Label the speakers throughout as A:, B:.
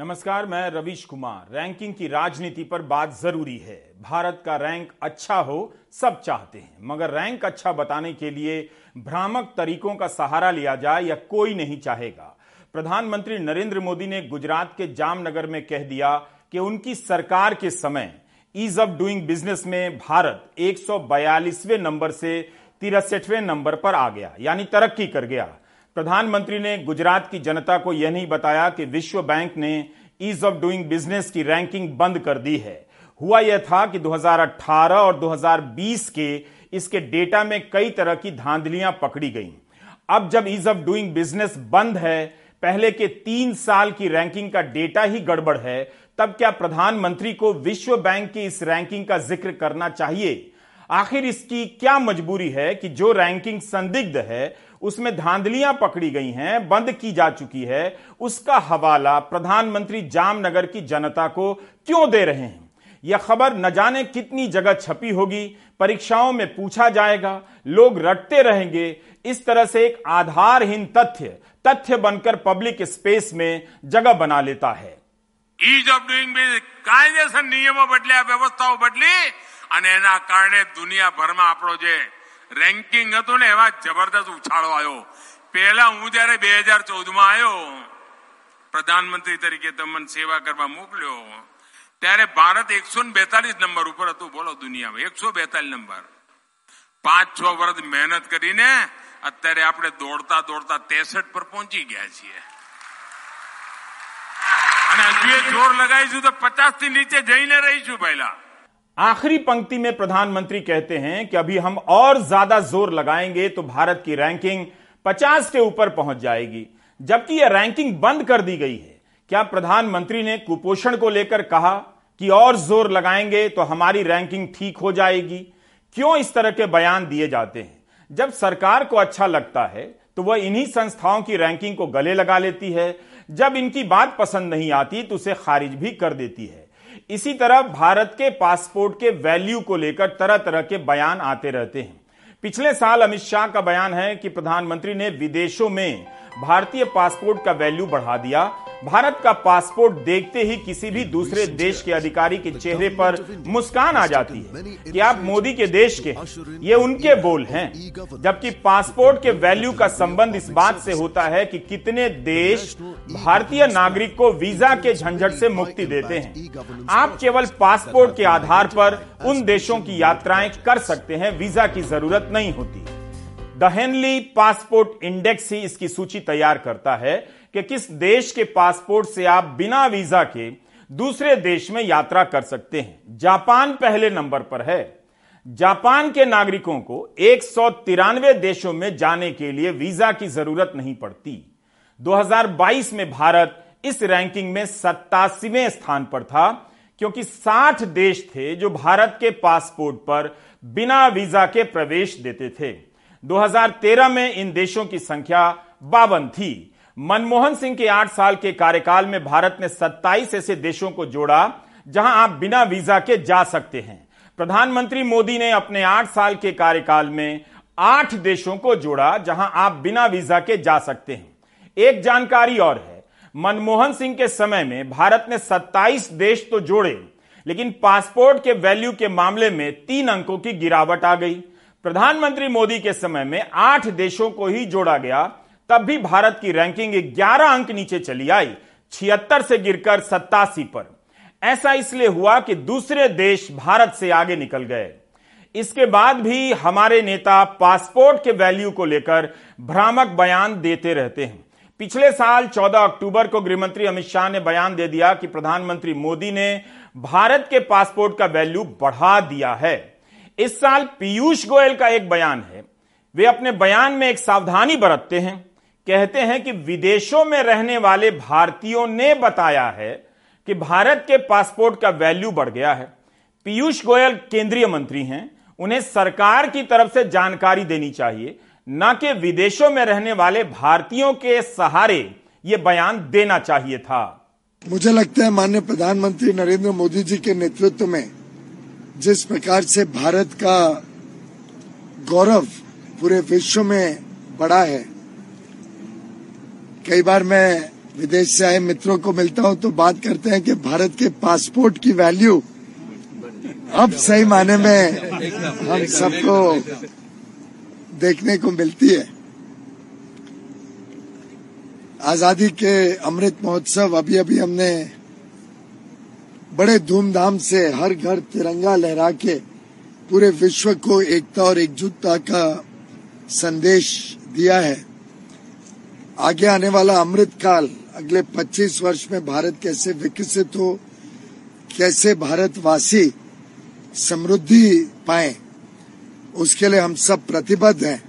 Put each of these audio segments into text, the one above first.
A: नमस्कार, मैं रविश कुमार। रैंकिंग की राजनीति पर बात ज़रूरी है। भारत का रैंक अच्छा हो, सब चाहते हैं। मगर रैंक अच्छा बताने के लिए भ्रामक तरीकों का सहारा लिया जाए या कोई नहीं चाहेगा। प्रधानमंत्री नरेंद्र मोदी ने गुजरात के जामनगर में कह दिया कि उनकी सरकार के समय ईज ऑफ़ डूइंग बिज़नेस में भारत एक नंबर से तिरसठवें नंबर पर आ गया, यानी तरक्की कर गया। प्रधानमंत्री ने गुजरात की जनता को यह नहीं बताया कि विश्व बैंक ने ईज ऑफ़ डूइंग बिज़नेस की रैंकिंग बंद कर दी है। हुआ यह था कि 2018 और 2020 के इसके डेटा में कई तरह की धांधलियाँ पकड़ी गईं। अब जब ईज ऑफ़ डूइंग बिज़नेस बंद है, पहले के तीन साल की रैंकिंग का डेटा ही गड़बड़ है, तब क्या प्रधानमंत्री को विश्व बैंक की इस रैंकिंग का ज़िक्र करना चाहिए? आखिर इसकी क्या मजबूरी है कि जो रैंकिंग संदिग्ध है उसमें धांधलियां पकड़ी गई हैं बंद की जा चुकी है उसका हवाला प्रधानमंत्री जामनगर की जनता को क्यों दे रहे हैं यह खबर न जाने कितनी जगह छपी होगी परीक्षाओं में पूछा जाएगा लोग रटते रहेंगे इस तरह से एक आधारहीन तथ्य तथ्य बनकर पब्लिक स्पेस में जगह बना लेता है
B: ઈઝ ઓફ ડુઈંગ કાયદેસર નિયમો બદલ્યા વ્યવસ્થાઓ બદલી અને એના કારણે દુનિયાભરમાં આપણો જે રેન્કિંગ હતું ને એમાં જબરદસ્ત ઉછાળો આવ્યો પહેલા હું જયારે બે હજાર ચૌદમાં આવ્યો પ્રધાનમંત્રી તરીકે તમને સેવા કરવા મોકલ્યો ત્યારે ભારત એકસો બેતાલીસ નંબર ઉપર હતું બોલો દુનિયામાં એકસો બેતાલીસ નંબર પાંચ છ વર્ષ મહેનત કરીને અત્યારે આપણે દોડતા દોડતા તેસઠ પર પહોંચી ગયા છીએ અને હજુ એ જોર લગાવીશું તો પચાસ થી નીચે જઈને રહીશું પહેલા
A: आखिरी पंक्ति में प्रधानमंत्री कहते हैं कि अभी हम और ज़्यादा ज़ोर लगाएँगे तो भारत की रैंकिंग 50 के ऊपर पहुँच जाएगी। जबकि यह रैंकिंग बंद कर दी गई है। क्या प्रधानमंत्री ने कुपोषण को लेकर कहा कि और ज़ोर लगाएँगे तो हमारी रैंकिंग ठीक हो जाएगी? क्यों इस तरह के बयान दिए जाते हैं? जब सरकार को अच्छा लगता है तो वह इन्हीं संस्थाओं की रैंकिंग को गले लगा लेती है। जब इनकी बात पसंद नहीं आती तो उसे खारिज भी कर देती है। इसी तरह भारत के पासपोर्ट के वैल्यू को लेकर तरह तरह के बयान आते रहते हैं। पिछले साल अमित शाह का बयान है कि प्रधानमंत्री ने विदेशों में भारतीय पासपोर्ट का वैल्यू बढ़ा दिया। भारत का पासपोर्ट देखते ही किसी भी दूसरे देश के अधिकारी के चेहरे पर मुस्कान आ जाती है कि आप मोदी के देश के ये उनके बोल हैं। जबकि पासपोर्ट के वैल्यू का संबंध इस बात से होता है कि कितने देश भारतीय नागरिक को वीज़ा के झंझट से मुक्ति देते हैं। आप केवल पासपोर्ट के आधार पर उन देशों की यात्राएँ कर सकते हैं, वीज़ा की ज़रूरत नहीं होती। द हेनली पासपोर्ट इंडेक्स ही इसकी सूची तैयार करता है। कि किस देश के पासपोर्ट से आप बिना वीज़ा के दूसरे देश में यात्रा कर सकते हैं। जापान पहले नंबर पर है। जापान के नागरिकों को एक सौ तिरानवे देशों में जाने के लिए वीज़ा की ज़रूरत नहीं पड़ती। 2022 में भारत इस रैंकिंग में सत्तासीवें स्थान पर था, क्योंकि 60 देश थे जो भारत के पासपोर्ट पर बिना वीज़ा के प्रवेश देते थे। 2013 में इन देशों की संख्या बावन थी। मनमोहन सिंह के आठ साल के कार्यकाल में भारत ने 27 ऐसे देशों को जोड़ा जहाँ आप बिना वीज़ा के जा सकते हैं। प्रधानमंत्री मोदी ने अपने आठ साल के कार्यकाल में आठ देशों को जोड़ा जहाँ आप बिना वीज़ा के जा सकते हैं। एक जानकारी और है, मनमोहन सिंह के समय में भारत ने 27 देश तो जोड़े, लेकिन पासपोर्ट के वैल्यू के मामले में तीन अंकों की गिरावट आ गई। प्रधानमंत्री मोदी के समय में आठ देशों को ही जोड़ा गया तब भी भारत की रैंकिंग 11 अंक नीचे चली आई, छिहत्तर से गिरकर सत्तासी पर। ऐसा इसलिए हुआ कि दूसरे देश भारत से आगे निकल गए। इसके बाद भी हमारे नेता पासपोर्ट के वैल्यू को लेकर भ्रामक बयान देते रहते हैं। पिछले साल 14 अक्टूबर को गृहमंत्री अमित शाह ने बयान दे दिया कि प्रधानमंत्री मोदी ने भारत के पासपोर्ट का वैल्यू बढ़ा दिया है। इस साल पीयूष गोयल का एक बयान है। वे अपने बयान में एक सावधानी बरतते हैं। कहते हैं कि विदेशों में रहने वाले भारतीयों ने बताया है कि भारत के पासपोर्ट का वैल्यू बढ़ गया है। पीयूष गोयल केंद्रीय मंत्री हैं। उन्हें सरकार की तरफ़ से जानकारी देनी चाहिए, न कि विदेशों में रहने वाले भारतीयों के सहारे ये बयान देना चाहिए था।
C: मुझे लगता है माननीय प्रधानमंत्री नरेंद्र मोदी जी के नेतृत्व में जिस प्रकार से भारत का गौरव पूरे विश्व में बड़ा है कई बार मैं विदेश से आए मित्रों को मिलता हूँ तो बात करते हैं कि भारत के पासपोर्ट की वैल्यू अब सही माने में हम सबको देखने को मिलती है। आज़ादी के अमृत महोत्सव अभी अभी हमने बड़े धूमधाम से हर घर तिरंगा लहरा के पूरे विश्व को एकता और एकजुटता का संदेश दिया है। आगे आने वाला अमृत काल, अगले 25 वर्ष में भारत कैसे विकसित हो, कैसे भारतवासी समृद्धि पाए, उसके लिए हम सब प्रतिबद्ध हैं।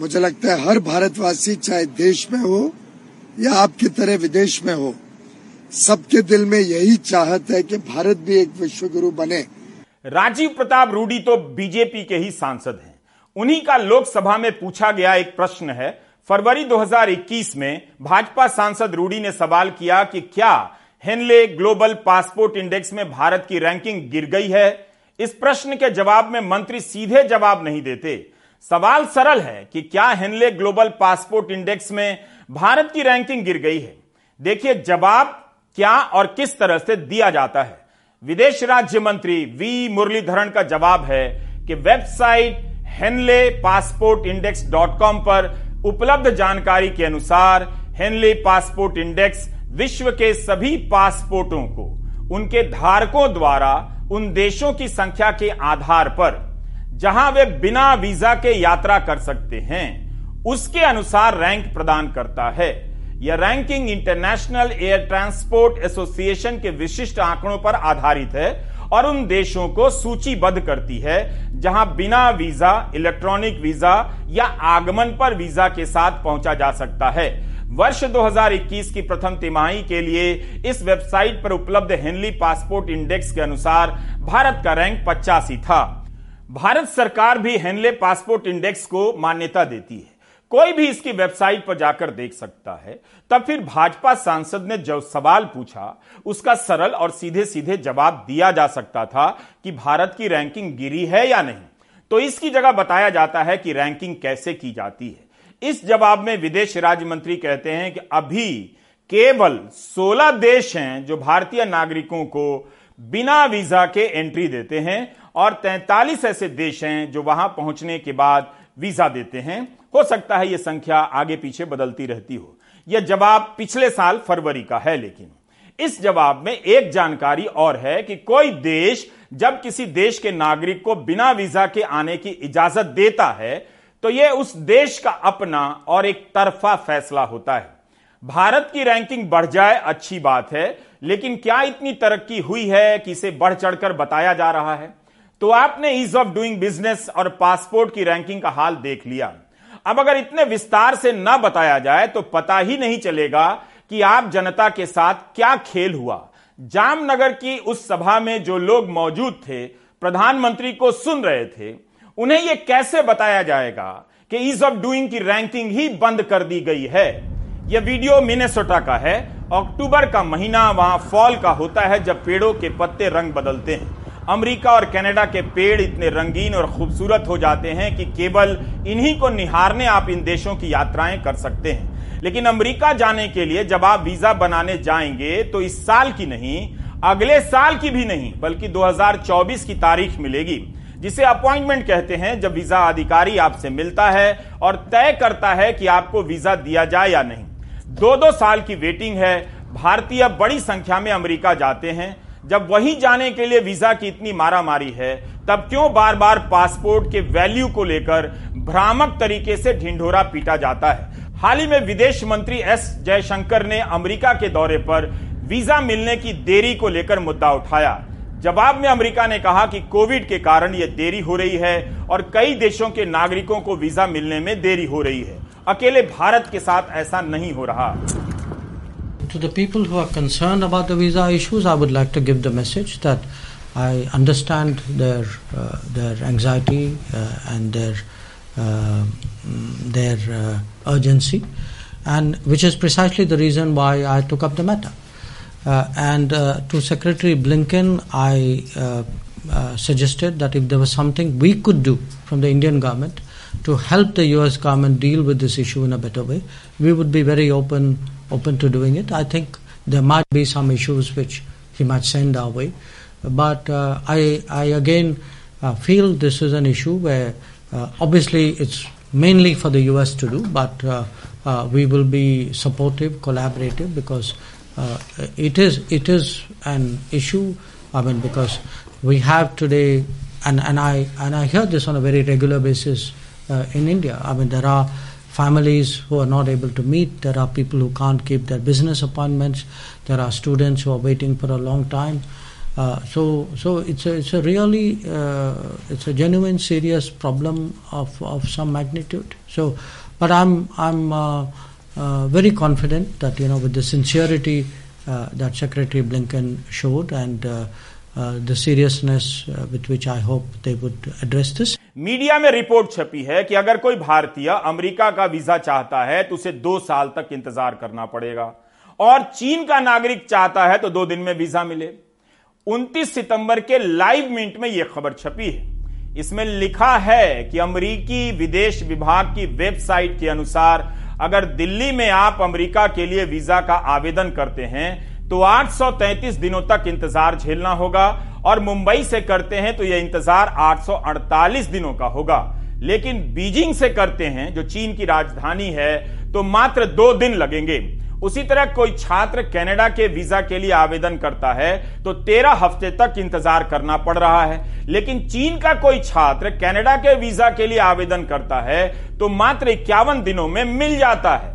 C: मुझे लगता है हर भारतवासी चाहे देश में हो या आपकी तरह विदेश में हो, सबके दिल में यही चाहत है कि भारत भी एक विश्व गुरु बने।
A: राजीव प्रताप रूडी तो बीजेपी के ही सांसद हैं। उन्हीं का लोकसभा में पूछा गया एक प्रश्न है फरवरी 2021 में भाजपा सांसद रूडी ने सवाल किया कि क्या हेनले ग्लोबल पासपोर्ट इंडेक्स में भारत की रैंकिंग गिर गई है? इस प्रश्न के जवाब में मंत्री सीधे जवाब नहीं देते। सवाल सरल है कि क्या हेनले ग्लोबल पासपोर्ट इंडेक्स में भारत की रैंकिंग गिर गई है? देखिए, जवाब क्या और किस तरह से दिया जाता है। विदेश राज्य मंत्री वी मुरलीधरन का जवाब है कि website Henley passport index dot com पर उपलब्ध जानकारी के अनुसार हेनले पासपोर्ट इंडेक्स विश्व के सभी पासपोर्टों को, उनके धारकों द्वारा, उन देशों की संख्या के आधार पर, जहाँ वे बिना वीज़ा के यात्रा कर सकते हैं, उसके अनुसार रैंक प्रदान करता है। यह ranking International Air Transport Association के विशिष्ट आंकड़ों पर आधारित है और उन देशों को सूचीबद्ध करती है, जहाँ बिना वीज़ा, इलेक्ट्रॉनिक वीज़ा या आगमन पर वीज़ा के साथ पहुँचा जा सकता है। वर्ष 2021 की प्रथम तिमाही के लिए इस वेबसाइट पर उपलब्ध हेनली पासपोर्ट इंडेक्स के अनुसार भारत का रैंक पचासी था। भारत सरकार भी हेनले पासपोर्ट इंडेक्स को मान्यता देती है। कोई भी इसकी वेबसाइट पर जाकर देख सकता है। तब फिर भाजपा सांसद ने जो सवाल पूछा, उसका सरल और सीधे सीधे जवाब दिया जा सकता था कि भारत की रैंकिंग गिरी है या नहीं। तो इसकी जगह बताया जाता है कि रैंकिंग कैसे की जाती है। इस जवाब में विदेश राज्य मंत्री कहते हैं कि अभी केवल 16 देश हैं जो भारतीय नागरिकों को बिना वीज़ा के एंट्री देते हैं और 43 ऐसे देश हैं जो वहाँ पहुँचने के बाद वीज़ा देते हैं। हो सकता है यह संख्या आगे पीछे बदलती रहती हो। यह जवाब पिछले साल फरवरी का है, लेकिन इस जवाब में एक जानकारी और है कि कोई देश जब किसी देश के नागरिक को बिना वीज़ा के आने की इजाज़त देता है तो यह उस देश का अपना और एक तरफा फैसला होता है। भारत की रैंकिंग बढ़ जाए, अच्छी बात है, लेकिन क्या इतनी तरक्की हुई है कि इसे बढ़ चढ़कर बताया जा रहा है? तो आपने ईज ऑफ़ डूइंग बिज़नेस और पासपोर्ट की रैंकिंग का हाल देख लिया। अब अगर इतने विस्तार से न बताया जाए तो पता ही नहीं चलेगा कि आप जनता के साथ क्या खेल हुआ। जामनगर की उस सभा में जो लोग मौजूद थे, प्रधानमंत्री को सुन रहे थे, उन्हें यह कैसे बताया जाएगा कि ईज ऑफ़ डूइंग की रैंकिंग ही बंद कर दी गई है? यह वीडियो मिनेसोटा का है। अक्टूबर का महीना वहाँ फॉल का होता है जब पेड़ों के पत्ते रंग बदलते हैं। अमेरिका और कनाडा के पेड़ इतने रंगीन और खूबसूरत हो जाते हैं कि केवल इन्हीं को निहारने आप इन देशों की यात्राएँ कर सकते हैं। लेकिन अमेरिका जाने के लिए जब आप वीज़ा बनाने जाएँगे तो इस साल की नहीं, अगले साल की भी नहीं, बल्कि 2024 की तारीख मिलेगी, जिसे अपॉइंटमेंट कहते हैं जब वीज़ा अधिकारी आपसे मिलता है और तय करता है कि आपको वीज़ा दिया जाए या नहीं। दो दो साल की वेटिंग है, भारतीय बड़ी संख्या में अमेरिका जाते हैं जब वही जाने के लिए वीज़ा की इतनी मारामारी है, तब क्यों बार बार पासपोर्ट के वैल्यू को लेकर भ्रामक तरीके से ढिंढोरा पीटा जाता है? हाल ही में विदेश मंत्री एस जयशंकर ने अमेरिका के दौरे पर वीज़ा मिलने की देरी को लेकर मुद्दा उठाया। जवाब में अमेरिका ने कहा कि कोविड के कारण यह देरी हो रही है और कई देशों के नागरिकों को वीज़ा मिलने में देरी हो रही है। अकेले भारत के साथ ऐसा नहीं हो रहा।
D: To the people who are concerned about the visa issues, I would like to give the message that I understand their uh, their anxiety uh, and their uh, their uh, urgency, and which is precisely the reason why I took up the matter. Uh, and uh, to Secretary Blinken, I suggested that if there was something we could do from the Indian government to help the US government deal with this issue in a better way, we would be very open open to doing it. I think there might be some issues which he might send our way, but uh, I, I again uh, feel this is an issue where uh, obviously it's mainly for the US to do, but uh, uh, we will be supportive, collaborative because uh, it is it is an issue. I mean, because we have today, and, and I and I hear this on a very regular basis in India. I mean, there are families who are not able to meet. There are people who can't keep their business appointments. There are students who are waiting for a long time. Uh, so, so it's a, it's a really uh, it's a genuine, serious problem of, of some magnitude. So, but I'm I'm uh, uh very confident that you know with the sincerity uh, that Secretary Blinken showed and uh, the seriousness with which I hope they would address this.
A: Media में report छपी है कि अगर कोई भारतीय America का visa चाहता है तो उसे दो साल तक इंतज़ार करना पड़ेगा। और चीन का नागरिक चाहता है तो दो दिन में वीज़ा मिले। 29 सितंबर के लाइव मिंट में यह खबर छपी है। इसमें लिखा है कि अमरीकी विदेश विभाग की वेबसाइट के अनुसार अगर दिल्ली में आप अमेरिका के लिए वीज़ा का आवेदन करते हैं तो 833 दिनों तक इंतज़ार झेलना होगा और मुंबई से करते हैं तो यह इंतज़ार 848 दिनों का होगा। लेकिन बीजिंग से करते हैं, जो चीन की राजधानी है तो मात्र दो दिन लगेंगे। उसी तरह कोई छात्र कनाडा के वीज़ा के लिए आवेदन करता है तो तेरह हफ़्ते तक इंतज़ार करना पड़ रहा है। लेकिन चीन का कोई छात्र कनाडा के वीज़ा के लिए आवेदन करता है तो मात्र इक्यावन दिनों में मिल जाता है।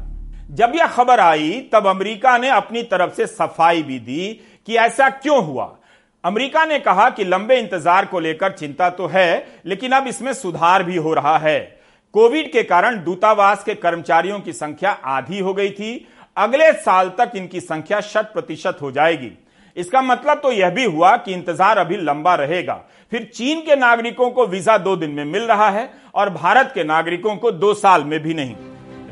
A: जब यह खबर आई, तब अमेरिका ने अपनी तरफ़ से सफ़ाई भी दी कि ऐसा क्यों हुआ। अमेरिका ने कहा कि लंबे इंतज़ार को लेकर चिंता तो है, लेकिन अब इसमें सुधार भी हो रहा है। कोविड के कारण दूतावास के कर्मचारियों की संख्या आधी हो गई थी। अगले साल तक इनकी संख्या शत प्रतिशत हो जाएगी। इसका मतलब तो यह भी हुआ कि इंतज़ार अभी लंबा रहेगा। फिर चीन के नागरिकों को वीज़ा दो दिन में मिल रहा है और भारत के नागरिकों को दो साल में भी नहीं।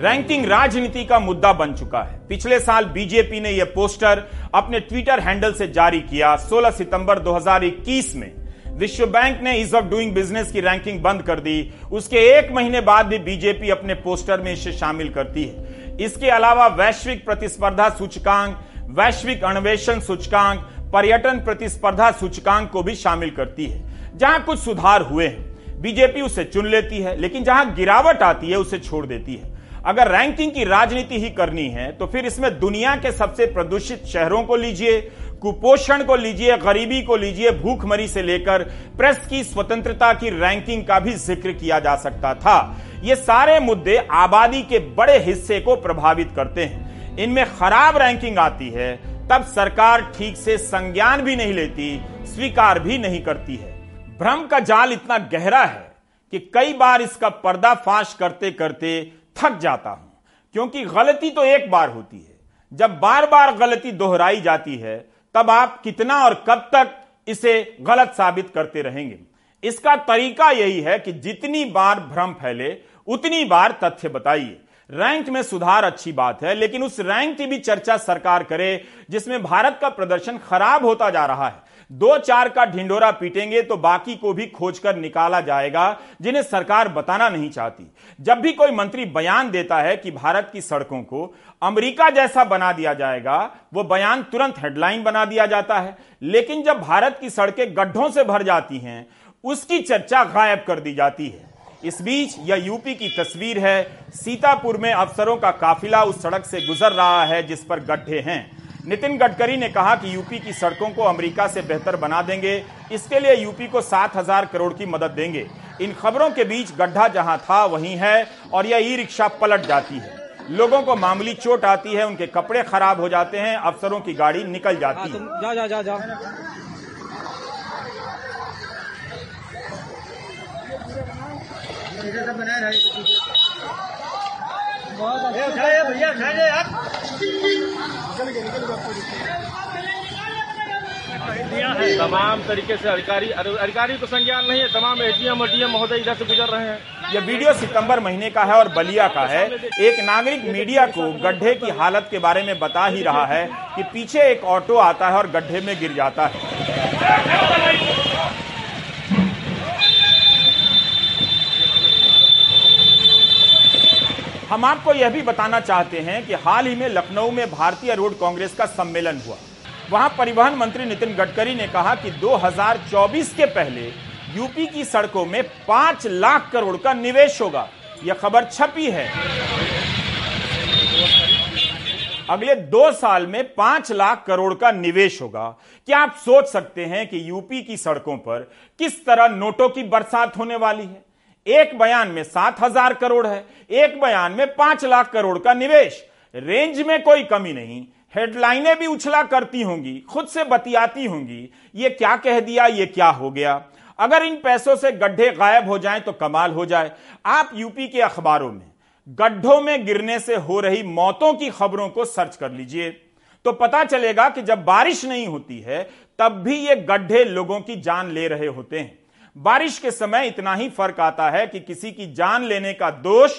A: रैंकिंग राजनीति का मुद्दा बन चुका है। पिछले साल बीजेपी ने यह पोस्टर अपने ट्विटर हैंडल से जारी किया। 16 सितंबर 2021 में। विश्व बैंक ने इज़ ऑफ़ डूइंग बिज़नेस की रैंकिंग बंद कर दी। उसके एक महीने बाद भी बीजेपी अपने पोस्टर में इसे शामिल करती है। इसके अलावा वैश्विक प्रतिस्पर्धा सूचकांक, वैश्विक अन्वेषण सूचकांक, पर्यटन प्रतिस्पर्धा सूचकांक को भी शामिल करती है। जहाँ कुछ सुधार हुए हैं, बीजेपी उसे चुन लेती है, लेकिन जहाँ गिरावट आती है, उसे छोड़ देती है। अगर रैंकिंग की राजनीति ही करनी है तो फिर इसमें दुनिया के सबसे प्रदूषित शहरों को लीजिए, कुपोषण को लीजिए, गरीबी को लीजिए, भूखमरी से लेकर प्रेस की स्वतंत्रता की रैंकिंग का भी ज़िक्र किया जा सकता था। ये सारे मुद्दे आबादी के बड़े हिस्से को प्रभावित करते हैं। इनमें खराब रैंकिंग आती है, तब सरकार ठीक से संज्ञान भी नहीं लेती, स्वीकार भी नहीं करती है। भ्रम का जाल इतना गहरा है कि कई बार इसका पर्दाफाश करते करते थक जाता हूँ। क्योंकि गलती तो एक बार होती है। जब बार बार गलती दोहराई जाती है, तब आप कितना और कब तक इसे गलत साबित करते रहेंगे। इसका तरीका यही है कि जितनी बार भ्रम फैले, उतनी बार तथ्य बताइए। रैंक में सुधार अच्छी बात है, लेकिन उस रैंक की भी चर्चा सरकार करे, जिसमें भारत का प्रदर्शन खराब होता जा रहा है। दो चार का ढिंडोरा पीटेंगे तो बाकी को भी खोजकर निकाला जाएगा, जिन्हें सरकार बताना नहीं चाहती। जब भी कोई मंत्री बयान देता है कि भारत की सड़कों को अमेरिका जैसा बना दिया जाएगा, वो बयान तुरंत हेडलाइन बना दिया जाता है। लेकिन जब भारत की सड़कें गड्ढों से भर जाती हैं, उसकी चर्चा गायब कर दी जाती है। इस बीच यह यूपी की तस्वीर है। सीतापुर में अफसरों का काफिला उस सड़क से गुजर रहा है जिस पर गड्ढे हैं। नितिन गडकरी ने कहा कि यूपी की सड़कों को अमेरिका से बेहतर बना देंगे। इसके लिए यूपी को सात हज़ार करोड़ की मदद देंगे। इन खबरों के बीच गड्ढा जहाँ था वहीं है और यह ई रिक्शा पलट जाती है। लोगों को मामूली चोट आती है उनके कपड़े खराब हो जाते हैं अफसरों की गाड़ी निकल जाती है। जा जा जा जा।
E: भैया यार। तमाम तरीके से अधिकारी अधिकारी तो संज्ञान नहीं है तमाम एटीएम एटीएम महोदय इधर से गुजर रहे हैं।
A: यह वीडियो सितंबर महीने का है और बलिया का है। एक नागरिक मीडिया को गड्ढे की हालत के बारे में बता ही रहा है कि पीछे एक ऑटो आता है और गड्ढे में गिर जाता है। हम आपको यह भी बताना चाहते हैं कि हाल ही में लखनऊ में भारतीय रोड कांग्रेस का सम्मेलन हुआ। वहाँ परिवहन मंत्री नितिन गडकरी ने कहा कि 2024 के पहले यूपी की सड़कों में पाँच लाख करोड़ का निवेश होगा। यह खबर छपी है। अगले दो साल में पाँच लाख करोड़ का निवेश होगा। क्या आप सोच सकते हैं कि यूपी की सड़कों पर किस तरह नोटों की बरसात होने वाली है? एक बयान में सात हज़ार करोड़ है, एक बयान में पाँच लाख करोड़ का निवेश। रेंज में कोई कमी नहीं, हेडलाइनें भी उछला करती होंगी, खुद से बतियाती होंगी। ये क्या कह दिया, ये क्या हो गया? अगर इन पैसों से गड्ढे गायब हो जाएँ तो कमाल हो जाए। आप यूपी के अखबारों में, गड्ढों में गिरने से हो रही मौतों की खबरों को सर्च कर लीजिए। तो पता चलेगा कि जब बारिश नहीं होती है, तब भी ये गड्ढे लोगों की जान ले रहे होते हैं। बारिश के समय इतना ही फ़र्क आता है कि किसी की जान लेने का दोष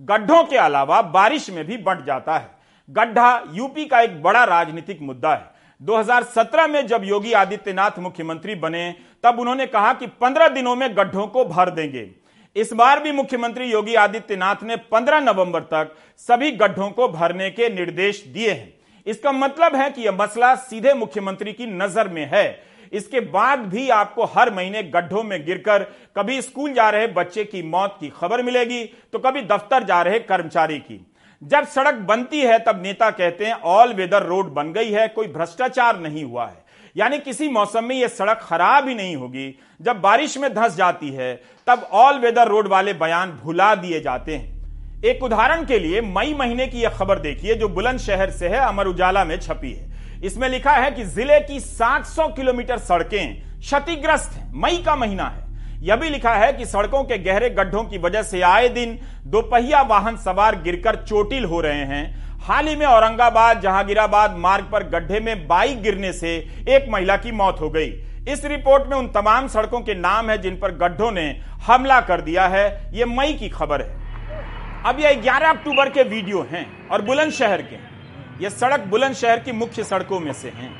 A: गड्ढों के अलावा बारिश में भी बढ़ जाता है। गड्ढा यूपी का एक बड़ा राजनीतिक मुद्दा है। 2017 में जब योगी आदित्यनाथ मुख्यमंत्री बने, तब उन्होंने कहा कि 15 दिनों में गड्ढों को भर देंगे। इस बार भी मुख्यमंत्री योगी आदित्यनाथ ने 15 नवंबर तक सभी गड्ढों को भरने के निर्देश दिए हैं। इसका मतलब है कि यह मसला सीधे मुख्यमंत्री की नज़र में है। इसके बाद भी आपको हर महीने गड्ढों में गिरकर कभी स्कूल जा रहे बच्चे की मौत की खबर मिलेगी तो कभी दफ्तर जा रहे कर्मचारी की। जब सड़क बनती है, तब नेता कहते हैं ऑल वेदर रोड बन गई है, कोई भ्रष्टाचार नहीं हुआ है। यानी किसी मौसम में यह सड़क खराब ही नहीं होगी। जब बारिश में धंस जाती है, तब ऑल वेदर रोड वाले बयान भुला दिए जाते हैं। एक उदाहरण के लिए, मई महीने की यह खबर देखिए, जो बुलंदशहर से है, अमर उजाला में छपी है। इसमें लिखा है कि ज़िले की 700 किलोमीटर सड़कें क्षतिग्रस्त हैं। मई का महीना है। यह भी लिखा है कि सड़कों के गहरे गड्ढों की वजह से आए दिन दोपहिया वाहन सवार गिरकर चोटिल हो रहे हैं। हाल ही में औरंगाबाद, जहांगीराबाद मार्ग पर गड्ढे में बाइक गिरने से एक महिला की मौत हो गई। इस रिपोर्ट में उन तमाम सड़कों के नाम है जिन पर गड्ढों ने हमला कर दिया है। यह मई की खबर है। अब यह 11 अक्टूबर के वीडियो हैं और बुलंदशहर के यह सड़क बुलंदशहर की मुख्य सड़कों में से हैं।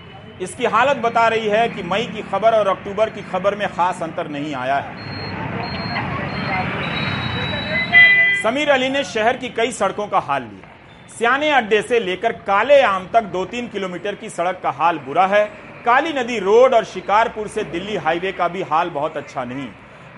A: इसकी हालत बता रही है कि मई की खबर और अक्टूबर की खबर में खास अंतर नहीं आया है। समीर अली ने शहर की कई सड़कों का हाल लिया। सियाने अड्डे से लेकर काले आम तक दो तीन किलोमीटर की सड़क का हाल बुरा है। काली नदी रोड और शिकारपुर से दिल्ली हाईवे का भी हाल बहुत अच्छा नहीं।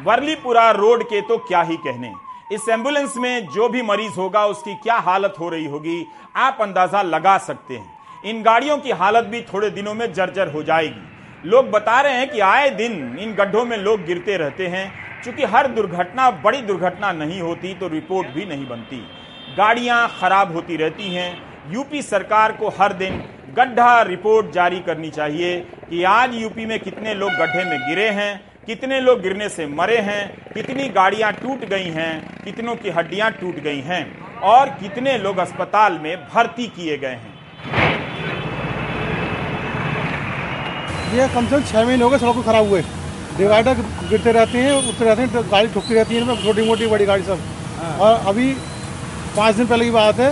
A: वर्लीपुरा रोड के तो क्या ही कहने। इस एंबुलेंस में जो भी मरीज़ होगा, उसकी क्या हालत हो रही होगी, आप अंदाज़ा लगा सकते हैं। इन गाड़ियों की हालत भी थोड़े दिनों में जर्जर हो जाएगी। लोग बता रहे हैं कि आए दिन इन गड्ढों में लोग गिरते रहते हैं। क्योंकि हर दुर्घटना, बड़ी दुर्घटना नहीं होती तो रिपोर्ट भी नहीं बनती। गाड़ियाँ खराब होती रहती हैं। यूपी सरकार को हर दिन गड्ढा रिपोर्ट जारी करनी चाहिए कि आज यूपी में कितने लोग गड्ढे में गिरे हैं कितने लोग गिरने से मरे हैं कितनी गाड़ियाँ टूट गई हैं कितनों की हड्डियाँ टूट गई हैं और कितने लोग अस्पताल में भर्ती किए गए हैं।
F: ये कम से कम छः महीने हो गए सड़कों खराब हुए। डिवाइडर गिरते रहते हैं उठते रहते हैं तो गाड़ी ठुकती रहती है इनमें छोटी मोटी बड़ी गाड़ी सब। हाँ। और अभी पाँच दिन पहले की बात है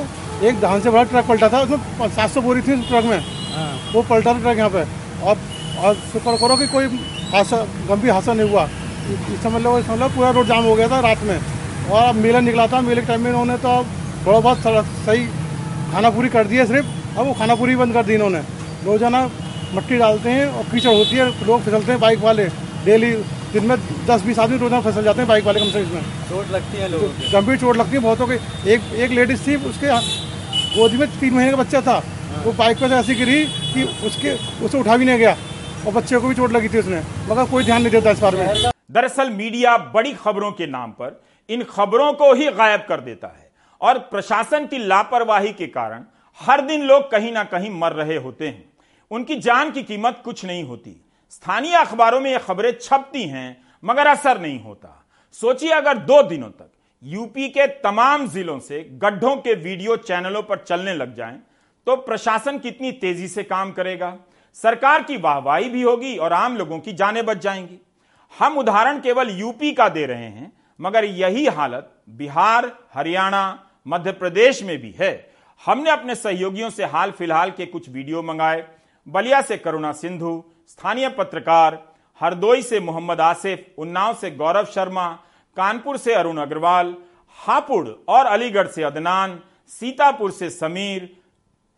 F: एक धान से बड़ा ट्रक पलटा था उसमें सात सौ बोरी थी उस ट्रक में। हाँ। वो पलटा था ट्रक यहाँ पे। और और शुक्र करो कि कोई हादसा गंभीर हादसा नहीं हुआ। इस समझ लो समझ लो पूरा रोड जाम हो गया था रात में। और अब मेला निकला था मेले के टाइम में इन्होंने तो अब थोड़ा बहुत सही खाना पूरी कर दिया सिर्फ़। अब वो खाना पूरी बंद कर दी इन्होंने। रोज़ाना मट्टी डालते हैं और कीचड़ होती है लोग फिसलते हैं बाइक वाले। डेली दिन में दस बीस आदमी रोज़ाना फिसल जाते हैं बाइक वाले कम से कम इसमें।
G: चोट लगती है लोगों
F: को। गंभीर चोट लगती है बहुतों की। एक एक लेडीज़ थी उसके गोदी में तीन महीने का बच्चा था। वो बाइक पर ऐसी गिरी कि उसके उसे उठा भी नहीं गया। और बच्चे को भी चोट लगी थी उसने। मगर कोई ध्यान नहीं देता इस बारे में।
A: दरअसल मीडिया बड़ी खबरों के नाम पर इन खबरों को ही गायब कर देता है और प्रशासन की लापरवाही के कारण हर दिन लोग कहीं ना कहीं मर रहे होते हैं। उनकी जान की कीमत कुछ नहीं होती। स्थानीय अखबारों में यह खबरें छपती हैं, मगर असर नहीं होता। सोचिए अगर दो दिनों तक यूपी के तमाम जिलों से गड्ढों के वीडियो चैनलों पर चलने लग जाएँ तो प्रशासन कितनी तेज़ी से काम करेगा? सरकार की वाहवाही भी होगी और आम लोगों की जानें बच जाएँगी। हम उदाहरण केवल यूपी का दे रहे हैं, मगर यही हालत बिहार, हरियाणा मध्य प्रदेश में भी है। हमने अपने सहयोगियों से हाल फ़िलहाल के कुछ वीडियो मंगाए, बलिया से करुणा सिंधु, स्थानीय पत्रकार, हरदोई से मोहम्मद आसिफ, उन्नाव से गौरव शर्मा, कानपुर से अरुण अग्रवाल, हापुड़ और अलीगढ़ से अदनान, सीतापुर से समीर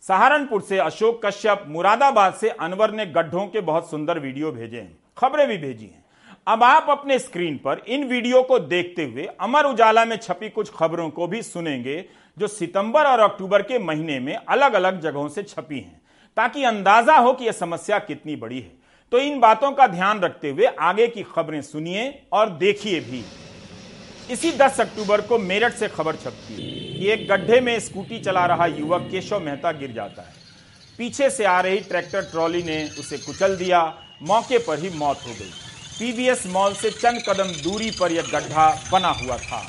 A: सहारनपुर से अशोक कश्यप, मुरादाबाद से अनवर ने गड्ढों के बहुत सुंदर वीडियो भेजे हैं। खबरें भी भेजी हैं। अब आप अपने स्क्रीन पर इन वीडियो को देखते हुए अमर उजाला में छपी कुछ खबरों को भी सुनेंगे, जो सितंबर और अक्टूबर के महीने में अलग अलग जगहों से छपी हैं, ताकि अंदाज़ा हो कि यह समस्या कितनी बड़ी है। तो इन बातों का ध्यान रखते हुए आगे की खबरें सुनिए और देखिए भी। इसी 10 अक्टूबर को मेरठ से खबर छपती है कि एक गड्ढे में स्कूटी चला रहा युवक केशव मेहता गिर जाता है। पीछे से आ रही ट्रैक्टर ट्रॉली ने उसे कुचल दिया। मौके पर ही मौत हो गई। पीवीएस मॉल से चंद कदम दूरी पर यह गड्ढा बना हुआ था।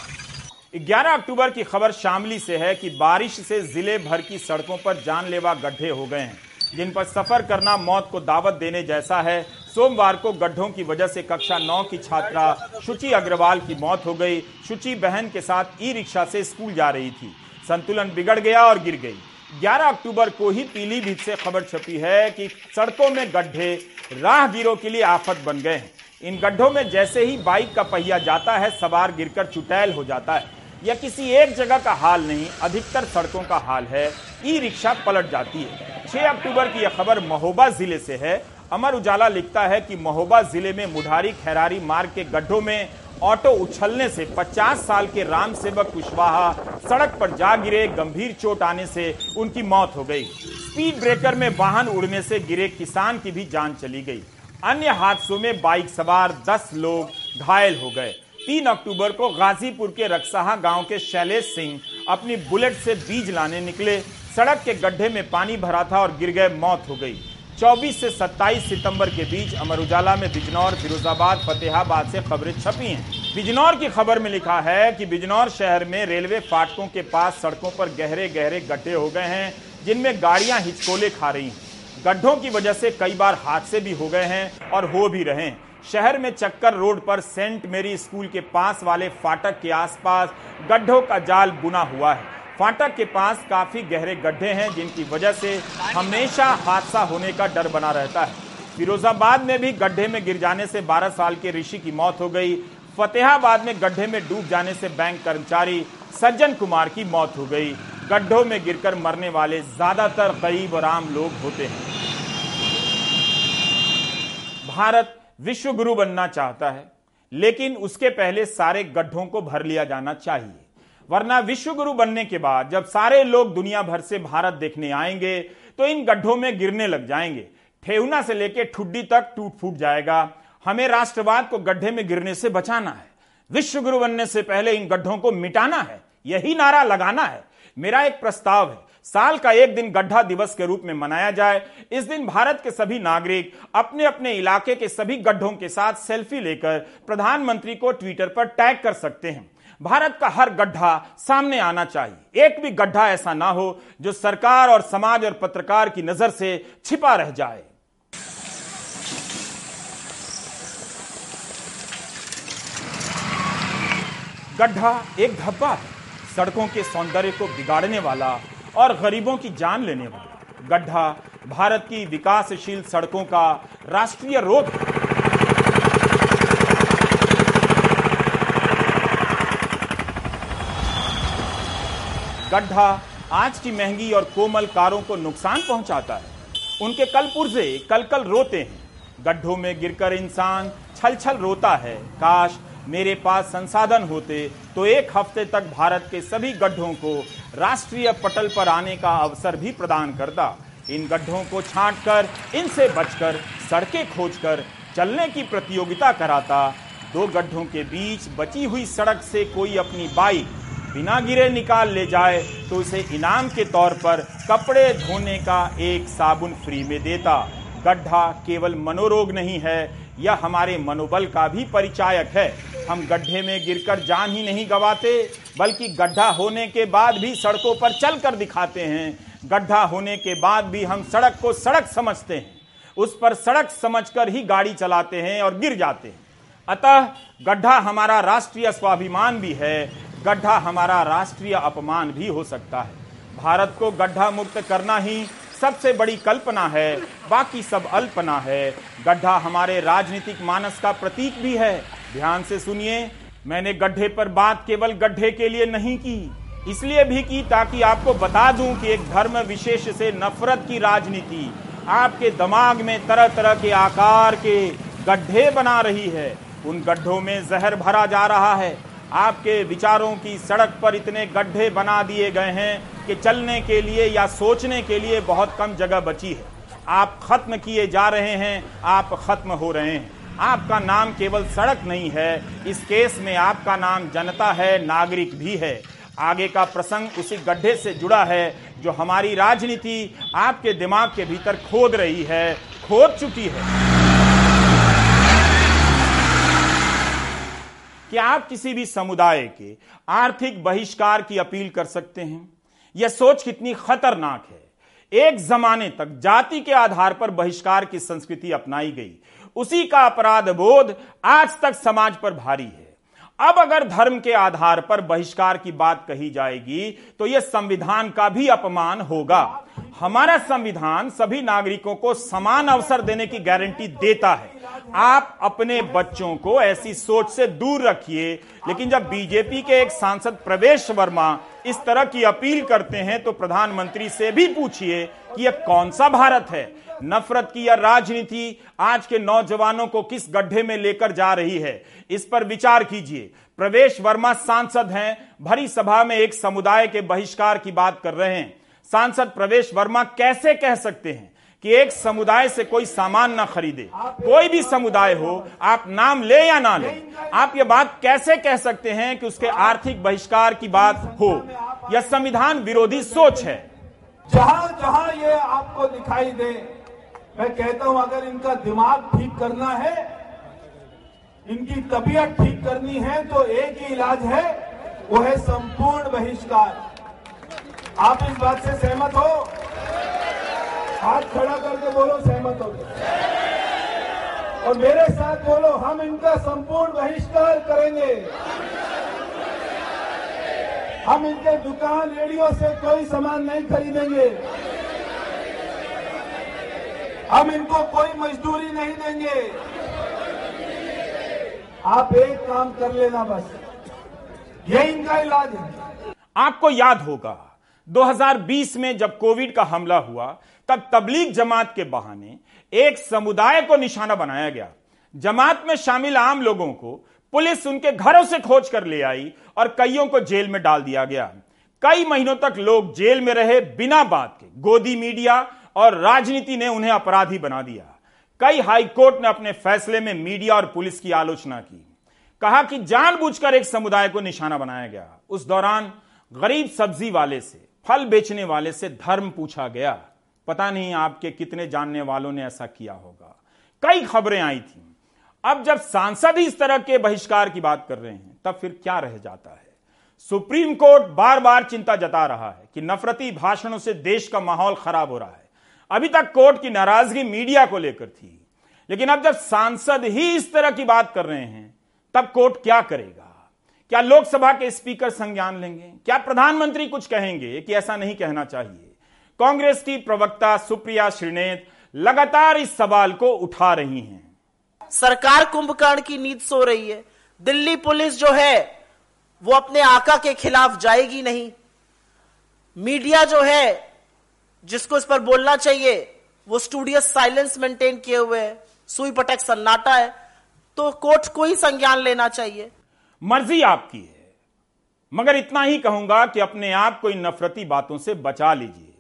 A: 11 अक्टूबर की खबर शामली से है कि बारिश से ज़िले भर की सड़कों पर जानलेवा गड्ढे हो गए हैं, जिन पर सफ़र करना मौत को दावत देने जैसा है सोमवार को गड्ढों की वजह से कक्षा नौ की छात्रा शुचि अग्रवाल की मौत हो गई। शुचि बहन के साथ ई रिक्शा से स्कूल जा रही थी। संतुलन बिगड़ गया और गिर गई। 11 अक्टूबर को ही पीलीभीत से खबर छपी है कि सड़कों में गड्ढे राहगीरों के लिए आफत बन गए हैं। इन गड्ढों में जैसे ही बाइक का पहिया जाता है, सवार गिरकर चुटैल हो जाता है। यह किसी एक जगह का हाल नहीं, अधिकतर सड़कों का हाल है। ई रिक्शा पलट जाती है। 6 अक्टूबर की यह खबर महोबा ज़िले से है। अमर उजाला लिखता है कि महोबा ज़िले में मुढ़ारी खैरारी मार्ग के गड्ढों में ऑटो उछलने से 50 साल के राम सेवक कुशवाहा सड़क पर जा गिरे, गंभीर चोट आने से उनकी मौत हो गई। स्पीड ब्रेकर में वाहन उड़ने से गिरे किसान की भी जान चली गई। अन्य हादसों में बाइक सवार 10 लोग घायल हो गए। तीन अक्टूबर को गाजीपुर के रक्साहा गाँव के शैलेश सिंह अपनी बुलेट से बीज लाने निकले। सड़क के गड्ढे में पानी भरा था और गिर गए, मौत हो गई। 24 से 27 सितंबर के बीच अमर उजाला में बिजनौर, फिरोजाबाद, फतेहाबाद से खबरें छपी हैं। बिजनौर की खबर में लिखा है कि बिजनौर शहर में रेलवे फाटकों के पास सड़कों पर गहरे गहरे गड्ढे हो गए हैं, जिनमें गाड़ियाँ हिचकोले खा रही हैं। गड्ढों की वजह से कई बार हादसे भी हो गए हैं और हो भी रहे हैं। शहर में चक्कर रोड पर सेंट मेरी स्कूल के पास वाले फाटक के आसपास गड्ढों का जाल बुना हुआ है। फाटक के पास काफ़ी गहरे गड्ढे हैं, जिनकी वजह से हमेशा हादसा होने का डर बना रहता है। फिरोजाबाद में भी गड्ढे में गिर जाने से 12 साल के ऋषि की मौत हो गई। फतेहाबाद में गड्ढे में डूब जाने से बैंक कर्मचारी सज्जन कुमार की मौत हो गई। गड्ढों में गिरकर मरने वाले ज़्यादातर गरीब और आम लोग होते हैं। भारत विश्व गुरु बनना चाहता है, लेकिन उसके पहले सारे गड्ढों को भर लिया जाना चाहिए। वरना विश्व गुरु बनने के बाद जब सारे लोग दुनिया भर से भारत देखने आएँगे तो इन गड्ढों में गिरने लग जाएँगे। ठेहुना से लेकर ठुड्डी तक टूट फूट जाएगा। हमें राष्ट्रवाद को गड्ढे में गिरने से बचाना है। विश्व गुरु बनने से पहले इन गड्ढों को मिटाना है। यही नारा लगाना है। मेरा एक प्रस्ताव है, साल का एक दिन गड्ढा दिवस के रूप में मनाया जाए। इस दिन भारत के सभी नागरिक अपने अपने इलाके के सभी गड्ढों के साथ सेल्फी लेकर प्रधानमंत्री को ट्विटर पर टैग कर सकते हैं। भारत का हर गड्ढा सामने आना चाहिए। एक भी गड्ढा ऐसा ना हो जो सरकार और समाज और पत्रकार की नज़र से छिपा रह जाए। गड्ढा एक धब्बा है। सड़कों के सौंदर्य को बिगाड़ने वाला और गरीबों की जान लेने वाला। गड्ढा भारत की विकासशील सड़कों का राष्ट्रीय रोग है। गड्ढा आज की महँगी और कोमल कारों को नुकसान पहुंचाता है। उनके कल पुर्जे कल कल रोते हैं। गड्ढों में गिरकर इंसान छल छल रोता है। काश मेरे पास संसाधन होते तो एक हफ़्ते तक भारत के सभी गड्ढों को राष्ट्रीय पटल पर आने का अवसर भी प्रदान करता। इन गड्ढों को छांट कर इनसे बचकर, सड़कें खोजकर, चलने की प्रतियोगिता कराता। दो गड्ढों के बीच बची हुई सड़क से कोई अपनी बाइक बिना गिरे निकाल ले जाए तो उसे इनाम के तौर पर कपड़े धोने का एक साबुन फ्री में देता। गड्ढा केवल मनोरोग नहीं है, यह हमारे मनोबल का भी परिचायक है। हम गड्ढे में गिरकर जान ही नहीं गवाते, बल्कि गड्ढा होने के बाद भी सड़कों पर चल कर दिखाते हैं। गड्ढा होने के बाद भी हम सड़क को सड़क समझते हैं। उस पर सड़क समझकर ही गाड़ी चलाते हैं और गिर जाते हैं। अतः गड्ढा हमारा राष्ट्रीय स्वाभिमान भी है गड्ढा हमारा राष्ट्रीय अपमान भी हो सकता है। भारत को गड्ढा मुक्त करना ही सबसे बड़ी कल्पना है, बाकी सब अल्पना है। गड्ढा हमारे राजनीतिक मानस का प्रतीक भी है। ध्यान से सुनिए, मैंने गड्ढे पर बात केवल गड्ढे के लिए नहीं की, इसलिए भी की ताकि आपको बता दूँ कि एक धर्म विशेष से नफरत की राजनीति आपके दिमाग में तरह तरह के आकार के गड्ढे बना रही है। उन गड्ढों में जहर भरा जा रहा है। आपके विचारों की सड़क पर इतने गड्ढे बना दिए गए हैं कि चलने के लिए या सोचने के लिए बहुत कम जगह बची है। आप खत्म किए जा रहे हैं, आप खत्म हो रहे हैं। आपका नाम केवल सड़क नहीं है, इस केस में आपका नाम जनता है, नागरिक भी है। आगे का प्रसंग उसी गड्ढे से जुड़ा है, जो हमारी राजनीति आपके दिमाग के भीतर खोद रही है, खोद चुकी है। कि आप किसी भी समुदाय के आर्थिक बहिष्कार की अपील कर सकते हैं। यह सोच कितनी खतरनाक है। एक जमाने तक जाति के आधार पर बहिष्कार की संस्कृति अपनाई गई। उसी का अपराध बोध आज तक समाज पर भारी है। अब अगर धर्म के आधार पर बहिष्कार की बात कही जाएगी तो यह संविधान का भी अपमान होगा। हमारा संविधान सभी नागरिकों को समान अवसर देने की गारंटी देता है। आप अपने बच्चों को ऐसी सोच से दूर रखिए। लेकिन जब बीजेपी के एक सांसद प्रवेश वर्मा इस तरह की अपील करते हैं तो प्रधानमंत्री से भी पूछिए कि यह कौन सा भारत है? नफरत की यह राजनीति आज के नौजवानों को किस गड्ढे में लेकर जा रही है? इस पर विचार कीजिए। प्रवेश वर्मा सांसद हैं, भरी सभा में एक समुदाय के बहिष्कार की बात कर रहे हैं। सांसद प्रवेश वर्मा कैसे कह सकते हैं कि एक समुदाय से कोई सामान ना खरीदे? कोई भी समुदाय हो आप नाम ले या ना ले आप ये बात कैसे कह सकते हैं कि उसके आर्थिक बहिष्कार की बात हो? यह संविधान विरोधी सोच है।
G: जहाँ जहाँ ये आपको दिखाई दे मैं कहता हूँ अगर इनका दिमाग ठीक करना है इनकी तबीयत ठीक करनी है तो एक ही इलाज है वो है संपूर्ण बहिष्कार। आप इस बात से सहमत हो? हाथ खड़ा करके बोलो, सहमत हो और मेरे साथ बोलो, हम इनका संपूर्ण बहिष्कार करेंगे। हम इनके दुकान रेडियो से कोई सामान नहीं खरीदेंगे। हम इनको कोई मजदूरी नहीं देंगे। आप एक काम कर लेना बस। ये इनका इलाज है।
A: आपको याद होगा 2020 में जब कोविड का हमला हुआ, तब तबलीग जमात के बहाने एक समुदाय को निशाना बनाया गया। जमात में शामिल आम लोगों को पुलिस उनके घरों से खोज कर ले आई और कईयों को जेल में डाल दिया गया। कई महीनों तक लोग जेल में रहे बिना बात के, गोदी मीडिया और राजनीति ने उन्हें अपराधी बना दिया। कई हाईकोर्ट ने अपने फैसले में मीडिया और पुलिस की आलोचना की। कहा कि जानबूझकर एक समुदाय को निशाना बनाया गया। उस दौरान गरीब सब्ज़ी वाले से फल बेचने वाले से धर्म पूछा गया। पता नहीं आपके कितने जानने वालों ने ऐसा किया होगा। कई खबरें आई थी। अब जब सांसद ही इस तरह के बहिष्कार की बात कर रहे हैं, तब फिर क्या रह जाता है? सुप्रीम कोर्ट बार बार चिंता जता रहा है कि नफरती भाषणों से देश का माहौल खराब हो रहा है। अभी तक कोर्ट की नाराज़गी मीडिया को लेकर थी। लेकिन अब जब सांसद ही इस तरह की बात कर रहे हैं, तब कोर्ट क्या करेगा? क्या लोकसभा के स्पीकर संज्ञान लेंगे? क्या प्रधानमंत्री कुछ कहेंगे कि ऐसा नहीं कहना चाहिए? कांग्रेस की प्रवक्ता सुप्रिया श्रीनेत लगातार इस सवाल को उठा रही हैं।
H: सरकार कुंभकर्ण की नींद सो रही है। दिल्ली पुलिस जो है, वो अपने आका के खिलाफ जाएगी नहीं। मीडिया जो है, जिसको इस पर बोलना चाहिए, वो स्टूडियस साइलेंस मेंटेन किए हुए है। सुई पटक सन्नाटा है। तो कोर्ट को ही संज्ञान लेना चाहिए।
A: मर्ज़ी आपकी है। मगर इतना ही कहूँगा कि अपने आप को इन नफरती बातों से बचा लीजिए।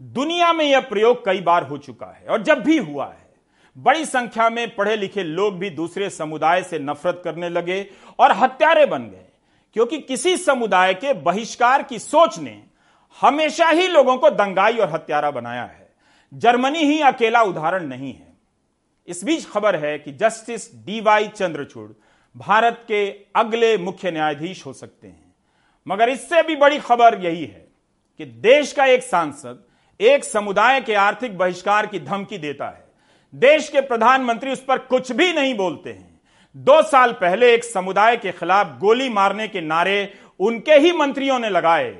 A: दुनिया में यह प्रयोग कई बार हो चुका है और जब भी हुआ है, बड़ी संख्या में पढ़े लिखे लोग भी दूसरे समुदाय से नफरत करने लगे और हत्यारे बन गए, क्योंकि किसी समुदाय के बहिष्कार की सोच ने हमेशा ही लोगों को दंगाई और हत्यारा बनाया है। जर्मनी ही अकेला उदाहरण नहीं है। इस बीच खबर है कि जस्टिस डीवाई चंद्रचूड़ भारत के अगले मुख्य न्यायाधीश हो सकते हैं। मगर इससे भी बड़ी खबर यही है कि देश का एक सांसद एक समुदाय के आर्थिक बहिष्कार की धमकी देता है। देश के प्रधानमंत्री उस पर कुछ भी नहीं बोलते हैं। दो साल पहले एक समुदाय के खिलाफ गोली मारने के नारे उनके ही मंत्रियों ने लगाए।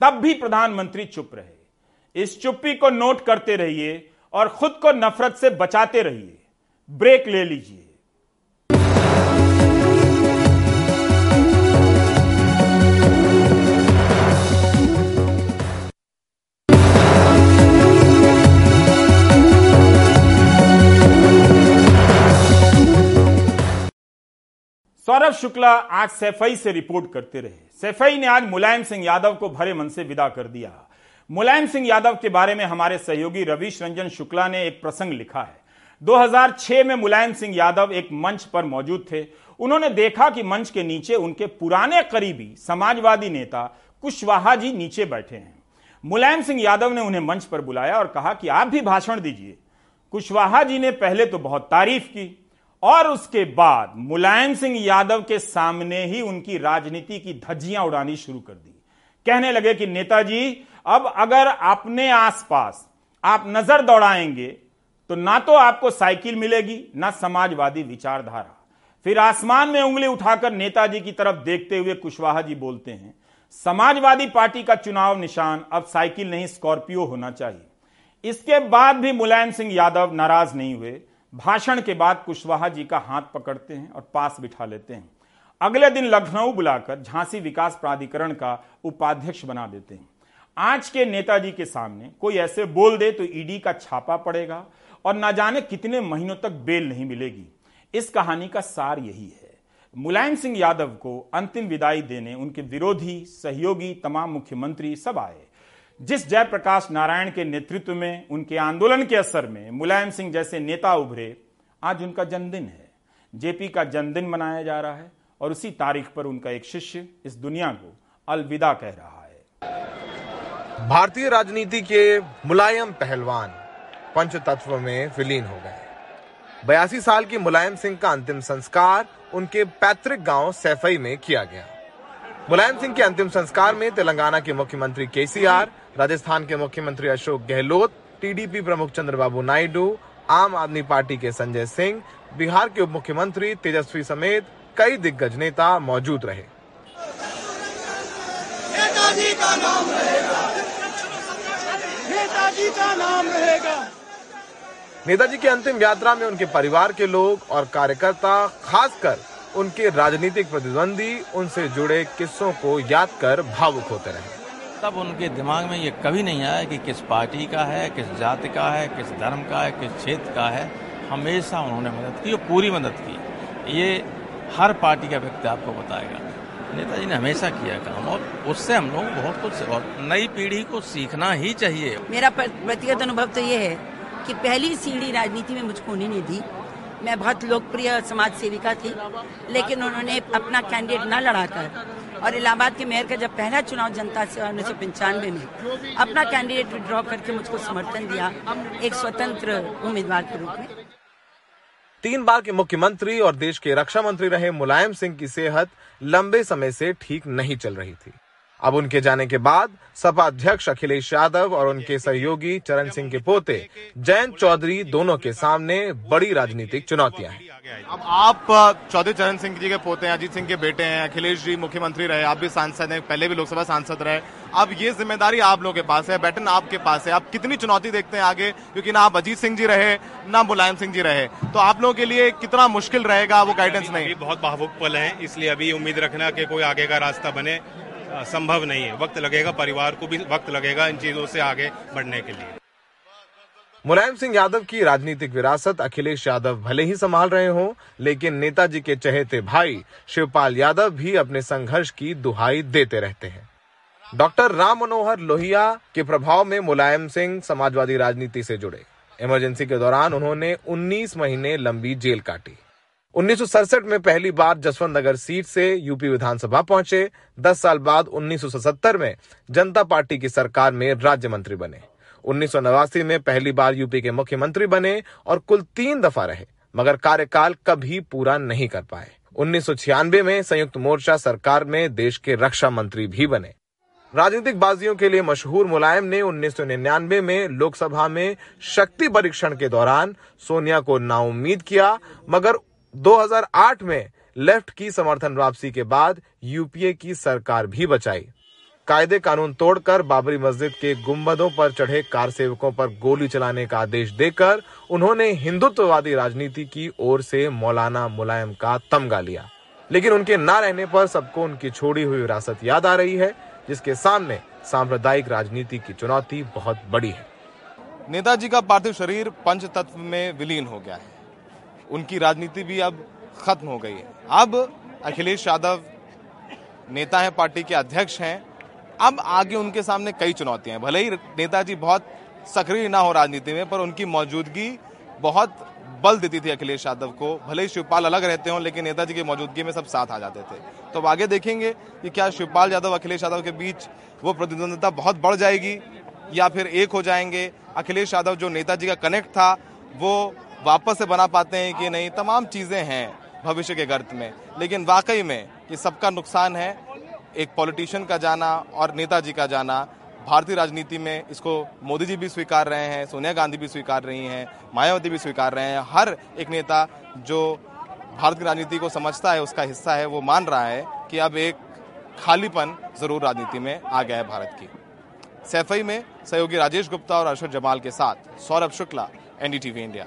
A: तब भी प्रधानमंत्री चुप रहे। इस चुप्पी को नोट करते रहिए और खुद को नफरत से बचाते रहिए। ब्रेक ले लीजिए। सौरभ शुक्ला आज सैफई से रिपोर्ट करते रहे। सैफई ने आज मुलायम सिंह यादव को भरे मन से विदा कर दिया। मुलायम सिंह यादव के बारे में हमारे सहयोगी रविश रंजन शुक्ला ने एक प्रसंग लिखा है। 2006 में मुलायम सिंह यादव एक मंच पर मौजूद थे। उन्होंने देखा कि मंच के नीचे उनके पुराने करीबी, समाजवादी नेता कुशवाहा जी नीचे बैठे हैं। मुलायम सिंह यादव ने उन्हें मंच पर बुलाया और कहा कि आप भी भाषण दीजिए। कुशवाहा जी ने पहले तो बहुत तारीफ़ की और उसके बाद मुलायम सिंह यादव के सामने ही उनकी राजनीति की धज्जियाँ उड़ानी शुरू कर दी। कहने लगे कि नेताजी, अब अगर अपने आसपास आप नज़र दौड़ाएँगे तो ना तो आपको साइकिल मिलेगी, ना समाजवादी विचारधारा। फिर आसमान में उंगली उठाकर नेताजी की तरफ़ देखते हुए कुशवाहा जी बोलते हैं, समाजवादी पार्टी का चुनाव निशान अब साइकिल नहीं, स्कॉर्पियो होना चाहिए। इसके बाद भी मुलायम सिंह यादव नाराज़ नहीं हुए। भाषण के बाद कुशवाहा जी का हाथ पकड़ते हैं और पास बिठा लेते हैं। अगले दिन लखनऊ बुलाकर झांसी विकास प्राधिकरण का उपाध्यक्ष बना देते हैं। आज के नेताजी के सामने कोई ऐसे बोल दे तो ईडी का छापा पड़ेगा और ना जाने कितने महीनों तक बेल नहीं मिलेगी। इस कहानी का सार यही है। मुलायम सिंह यादव को अंतिम विदाई देने उनके विरोधी, सहयोगी, तमाम मुख्यमंत्री सब आए। जिस जयप्रकाश नारायण के नेतृत्व में, उनके आंदोलन के असर में, मुलायम सिंह जैसे नेता उभरे, आज उनका जन्मदिन है। जेपी का जन्मदिन मनाया जा रहा है और उसी तारीख पर उनका एक शिष्य इस दुनिया को अलविदा कह रहा है।
I: भारतीय राजनीति के मुलायम पहलवान पंच तत्व में विलीन हो गए। बयासी साल की मुलायम सिंह का अंतिम संस्कार उनके पैतृक गाँव सैफई में किया गया। मुलायम सिंह के अंतिम संस्कार में तेलंगाना के मुख्यमंत्री केसीआर राजस्थान के मुख्यमंत्री अशोक गहलोत टीडीपी प्रमुख चंद्रबाबू नायडू आम आदमी पार्टी के संजय सिंह बिहार के उप मुख्यमंत्री तेजस्वी समेत कई दिग्गज नेता मौजूद रहे।
J: नेताजी का नाम रहेगा। नेताजी का नाम रहेगा।
I: नेताजी की अंतिम यात्रा में उनके परिवार के लोग और कार्यकर्ता खासकर उनके राजनीतिक प्रतिद्वंदी उनसे जुड़े किस्सों को याद कर भावुक होते रहे।
K: तब उनके दिमाग में ये कभी नहीं आया कि किस पार्टी का है, किस जाति का है, किस धर्म का है, किस क्षेत्र का है। हमेशा उन्होंने मदद की और पूरी मदद की। ये हर पार्टी का व्यक्ति आपको बताएगा। नेताजी ने हमेशा किया काम और उससे हम लोग बहुत कुछ और नई पीढ़ी को सीखना ही चाहिए।
L: मेरा व्यक्तिगत अनुभव तो ये है कि पहली सीढ़ी राजनीति में मुझको उन्हीं ने दी मैं बहुत लोकप्रिय समाज सेविका थी, लेकिन उन्होंने अपना कैंडिडेट न लड़ाकर और इलाहाबाद के मेयर का जब पहला चुनाव जनता से उन्नीस सौ पंचानवे में अपना कैंडिडेट विड्रॉ करके मुझको समर्थन दिया, एक स्वतंत्र उम्मीदवार के रूप में।
I: तीन बार के मुख्यमंत्री और देश के रक्षा मंत्री रहे मुलायम सिंह की सेहत लंबे समय से ठीक नहीं चल रही थी। अब उनके जाने के बाद सपा अध्यक्ष अखिलेश यादव और उनके सहयोगी चरण सिंह के पोते जयंत चौधरी दोनों के सामने बड़ी राजनीतिक चुनौतियाँ हैं।
M: अब आप चौधरी चरण सिंह जी के पोते हैं अजीत सिंह के बेटे हैं अखिलेश जी मुख्यमंत्री रहे आप भी सांसद हैं पहले भी लोकसभा सांसद रहे। अब ये ज़िम्मेदारी आप लोगों के पास है बैटन आपके पास है। आप कितनी चुनौती देखते हैं आगे क्योंकि ना आप अजीत सिंह जी रहे ना मुलायम सिंह जी रहे। तो आप लोगों के लिए कितना मुश्किल रहेगा वो गाइडेंस नहीं?
N: बहुत भावुक पल है इसलिए अभी उम्मीद रखना कि कोई आगे का रास्ता बने। संभव नहीं है। वक्त लगेगा, परिवार को भी वक्त लगेगा इन चीज़ों से आगे बढ़ने के लिए।
I: मुलायम सिंह यादव की राजनीतिक विरासत, अखिलेश यादव भले ही संभाल रहे हों, लेकिन नेताजी के चहेते भाई शिवपाल यादव भी अपने संघर्ष की दुहाई देते रहते हैं। डॉक्टर राम मनोहर लोहिया के प्रभाव में मुलायम सिंह समाजवादी राजनीति से जुड़े। इमरजेंसी के दौरान उन्होंने 19 महीने लंबी जेल काटी। उन्नीस सौ सड़सठ में पहली बार जसवंत नगर सीट से यूपी विधानसभा पहुँचे। 10 साल बाद 1977 में जनता पार्टी की सरकार में राज्य मंत्री बने। उन्नीस सौ नवासी में पहली बार यूपी के मुख्यमंत्री बने और कुल तीन दफ़ा रहे, मगर कार्यकाल कभी पूरा नहीं कर पाए। उन्नीस सौ छियानवे में संयुक्त मोर्चा सरकार में देश के रक्षा मंत्री भी बने। राजनीतिक बाजियों के लिए मशहूर मुलायम ने 1999 में लोकसभा में शक्ति परीक्षण के दौरान सोनिया को नाउमीद किया, मगर 2008 में लेफ़्ट की समर्थन वापसी के बाद यूपीए की सरकार भी बचाई। कायदे कानून तोड़कर बाबरी मस्जिद के गुम्बदों पर चढ़े कार सेवकों पर गोली चलाने का आदेश देकर उन्होंने हिंदुत्ववादी राजनीति की ओर से मौलाना मुलायम का तमगा लिया। लेकिन उनके ना रहने पर सबको उनकी छोड़ी हुई विरासत याद आ रही है, जिसके सामने सांप्रदायिक राजनीति की चुनौती बहुत बड़ी है।
M: नेताजी का पार्थिव शरीर पंच तत्व में विलीन हो गया है। उनकी राजनीति भी अब खत्म हो गई है। अब अखिलेश यादव नेता हैं, पार्टी के अध्यक्ष हैं। अब आगे उनके सामने कई चुनौतियाँ हैं। भले ही नेताजी बहुत सक्रिय ना हो राजनीति में, पर उनकी मौजूदगी बहुत बल देती थी अखिलेश यादव को। भले ही शिवपाल अलग रहते हो, लेकिन नेताजी की मौजूदगी में सब साथ आ जाते थे। तो अब आगे देखेंगे कि क्या शिवपाल यादव, अखिलेश यादव के बीच वो प्रतिद्वंदता बहुत बढ़ जाएगी या फिर एक हो जाएँगे। अखिलेश यादव जो नेताजी का कनेक्ट था, वो वापस से बना पाते हैं कि नहीं, तमाम चीज़ें हैं भविष्य के गर्त में। लेकिन वाकई में ये सबका नुकसान है एक पॉलिटिशियन का जाना और नेताजी का जाना। भारतीय राजनीति में इसको मोदी जी भी स्वीकार रहे हैं, सोनिया गांधी भी स्वीकार रही हैं, मायावती भी स्वीकार रहे हैं। हर एक नेता जो भारत की राजनीति को समझता है, उसका हिस्सा है, वो मान रहा है कि अब एक खालीपन ज़रूर राजनीति में आ गया है भारत की। सैफई में सहयोगी राजेश गुप्ता और अशोक जमाल के साथ, सौरभ शुक्ला, एनडीटीवी इंडिया।